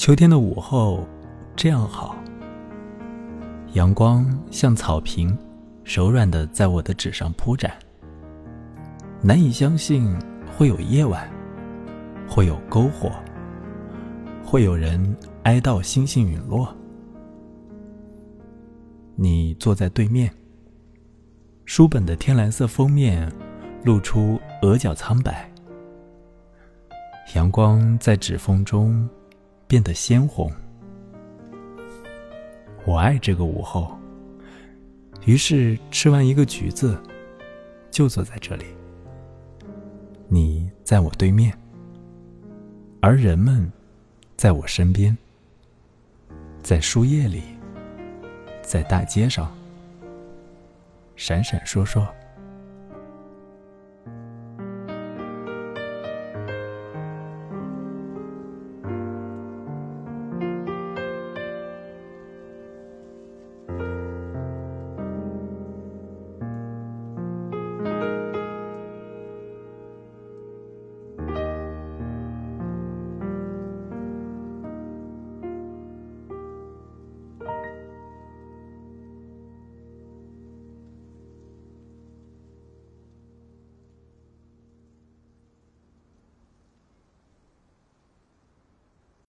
秋天的午后，这样好。阳光像草坪，柔软的在我的纸上铺展。难以相信会有夜晚，会有篝火，会有人哀悼星星陨落。你坐在对面，书本的天蓝色封面露出额角苍白，阳光在指缝中。变得鲜红。我爱这个午后。于是吃完一个橘子，就坐在这里。你在我对面，而人们在我身边，在树叶里，在大街上，闪闪烁烁。